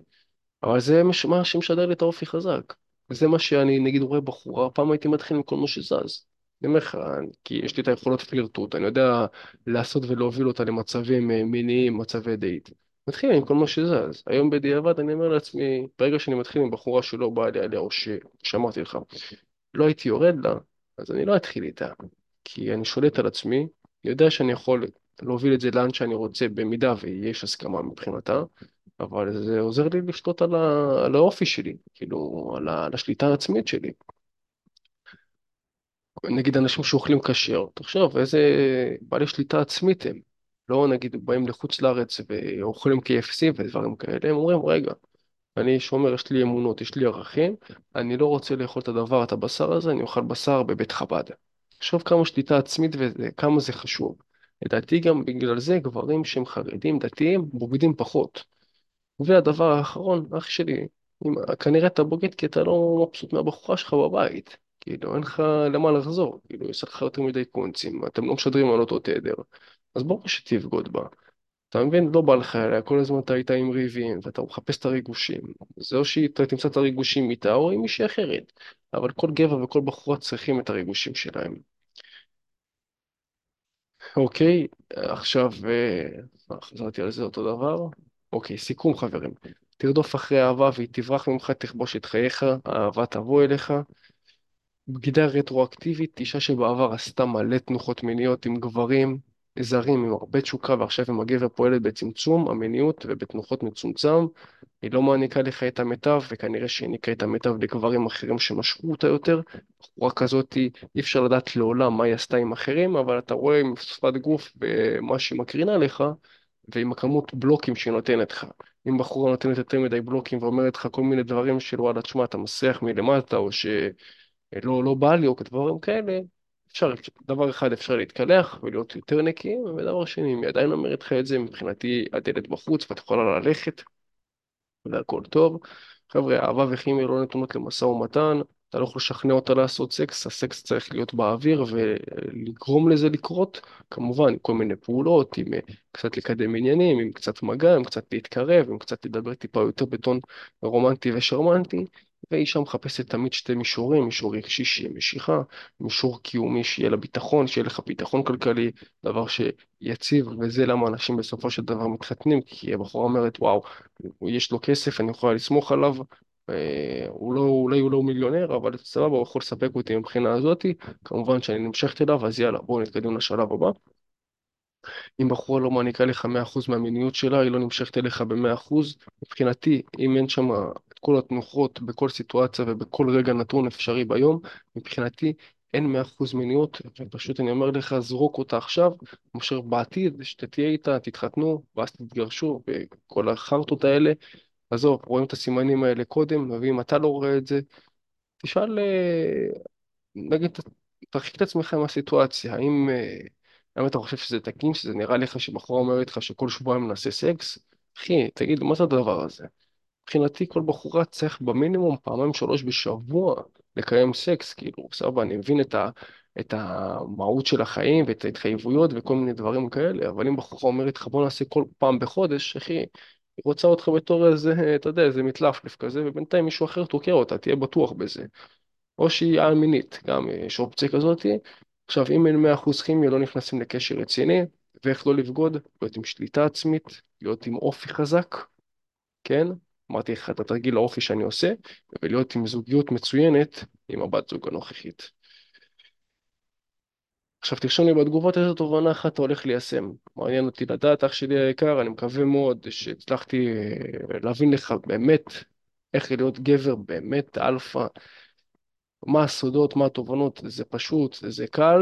אבל זה מה שמשדר לי את האופי חזק. זה מה שאני נגיד רואה בחורה, פעם הייתי מתחיל עם כל מה שזז. אני אומר לך, כי יש לי את היכולות פלירטוט, אני יודע לעשות ולהוביל אותה למצבים אה, מיניים, מצבי דייט. מתחיל עם כל מה שזז. היום בדיעבד אני אומר לעצמי, ברגע שאני מתחיל עם בחורה שלא באה לי עליה, או שאמרתי לך, לא הייתי יורד לה, אז אני לא אתחיל איתה. כי אני שולט על עצמי, אני יודע שאני יכול להוביל את זה לאן שאני רוצה, במידה ויש הסכמה מבחינתה. אבל זה עוזר לי לשלוט על, ה... על האופי שלי, כאילו, על, ה... על השליטה העצמית שלי. נגיד אנשים שאוכלים כשר, תחשוב איזה בעלי שליטה עצמית הם. לא נגיד באים לחוץ לארץ ואוכלים KFC ודברים כאלה, הם אומרים, רגע, אני שומר, יש לי אמונות, יש לי ערכים, אני לא רוצה לאכול את הדבר, את הבשר הזה, אני אוכל בשר בבית חב"ד. תחשוב כמה שליטה עצמית וכמה זה חשוב. לדעתי גם בגלל זה גברים שהם חרדים, דתיים, בוגדים פחות. והדבר האחרון, אח שלי, אם, כנראה אתה בוגד כי אתה לא מבסוט מהבחורה שלך בבית. כאילו, אין לך למה לחזור. כאילו, יש לך יותר מדי קונצים, אתם לא משדרים על אותו תדר. אז ברור שתבגוד בה. אתה מבין? לא בא לך אליה, כל הזמן אתה איתה עם ריבים, ואתה מחפש את הריגושים. זה או שאתה תמצא את הריגושים איתה, או עם מישהי אחרת. אבל כל גבר וכל בחורה צריכים את הריגושים שלהם. אוקיי, עכשיו, אה, חזרתי על זה אותו דבר. אוקיי, סיכום חברים. תרדוף אחרי אהבה והיא תברח ממך, תכבוש את חייך, האהבה תבוא אליך. בגידה רטרואקטיבית, אישה שבעבר עשתה מלא תנוחות מיניות עם גברים זרים עם הרבה תשוקה ועכשיו עם הגבר פועלת בצמצום המיניות ובתנוחות מצומצם, היא לא מעניקה לך את המיטב וכנראה שהעניקה את המיטב לגברים אחרים שמשכו אותה יותר. בחורה כזאת אי אפשר לדעת לעולם מה היא עשתה עם אחרים, אבל אתה רואה עם שפת גוף ומה שהיא מקרינה לך ועם הכמות בלוקים שהיא נותנת לך. אם בחורה נותנת יותר מדי בלוקים ואומרת לך כל מיני דברים של וואלה תשמע אתה מסריח מלמטה או ש... לא, לא בא לי או כדברים כאלה, אפשר, דבר אחד אפשר להתקלח ולהיות יותר נקיים, ודבר שני, אם היא עדיין אומרת לך את זה, מבחינתי הדלת בחוץ ואת יכולה ללכת והכל טוב. חבר'ה, אהבה וכימיה לא נתונות למשא ומתן, אתה לא יכול לשכנע אותה לעשות סקס, הסקס צריך להיות באוויר ולגרום לזה לקרות, כמובן כל מיני פעולות, עם אה, קצת לקדם עניינים, עם קצת מגע, עם קצת להתקרב, עם קצת לדבר טיפה יותר בטון רומנטי ושרמנטי, ואישה מחפשת תמיד שתי מישורים, מישור רגשי שיהיה משיכה, מישור קיומי שיהיה לה ביטחון, שיהיה לך ביטחון כלכלי, דבר שיציב, וזה למה אנשים בסופו של דבר מתחתנים, כי הבחורה אומרת, וואו, יש לו כסף, אני יכולה לסמוך עליו, אה, הוא לא, אולי הוא לא מיליונר, אבל סבבה, הוא יכול לספק אותי מבחינה הזאתי, כמובן שאני נמשכת אליו, אז יאללה, בואו נתקדם לשלב הבא. אם בחורה לא מעניקה לך 100% מהמיניות שלה, היא לא נמשכת אליך ב-100%. מבחינתי, אם אין שם כל התנוחות בכל סיטואציה ובכל רגע נתון אפשרי ביום, מבחינתי אין 100% מיניות, ופשוט אני אומר לך, זרוק אותה עכשיו, מאשר בעתיד, שתהיה איתה, תתחתנו, ואז תתגרשו, וכל החרטות האלה. עזוב, רואים את הסימנים האלה קודם, ואם אתה לא רואה את זה, תשאל, אה, נגיד, תרחיק את עצמך מהסיטואציה, האם... אה, האם אתה חושב שזה תקין, שזה נראה לך שבחורה אומרת לך שכל שבועיים נעשה סקס? אחי, תגיד, מה זה הדבר הזה? מבחינתי כל בחורה צריך במינימום פעמיים שלוש בשבוע לקיים סקס, כאילו, סבבה, אני מבין את ה... את המהות של החיים ואת ההתחייבויות וכל מיני דברים כאלה, אבל אם בחורה אומרת לך בוא נעשה כל פעם בחודש, אחי, היא רוצה אותך בתור איזה, אתה יודע, איזה מתלפלף כזה, ובינתיים מישהו אחר תוקע אותה, תהיה בטוח בזה. או שהיא א-מינית, גם יש אופציה כזאת. עכשיו, אם אין 100% כימיה, לא נכנסים לקשר רציני, ואיך לא לבגוד? להיות עם שליטה עצמית, להיות עם אופי חזק, כן? אמרתי לך את התרגיל האופי שאני עושה, ולהיות עם זוגיות מצוינת עם הבת זוג הנוכחית. עכשיו תרשום לי בתגובות איזה תובנה אחת אתה הולך ליישם. מעניין אותי לדעת, אח שלי היקר, אני מקווה מאוד שהצלחתי אה, להבין לך באמת איך להיות גבר באמת אלפא, מה הסודות, מה התובנות, זה פשוט, זה קל,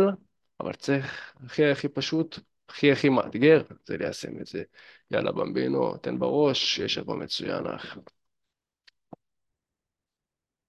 אבל צריך הכי הכי פשוט, הכי הכי מאתגר, זה ליישם את זה. יאללה במבינו, תן בראש, שיש שבוע מצוין, אח.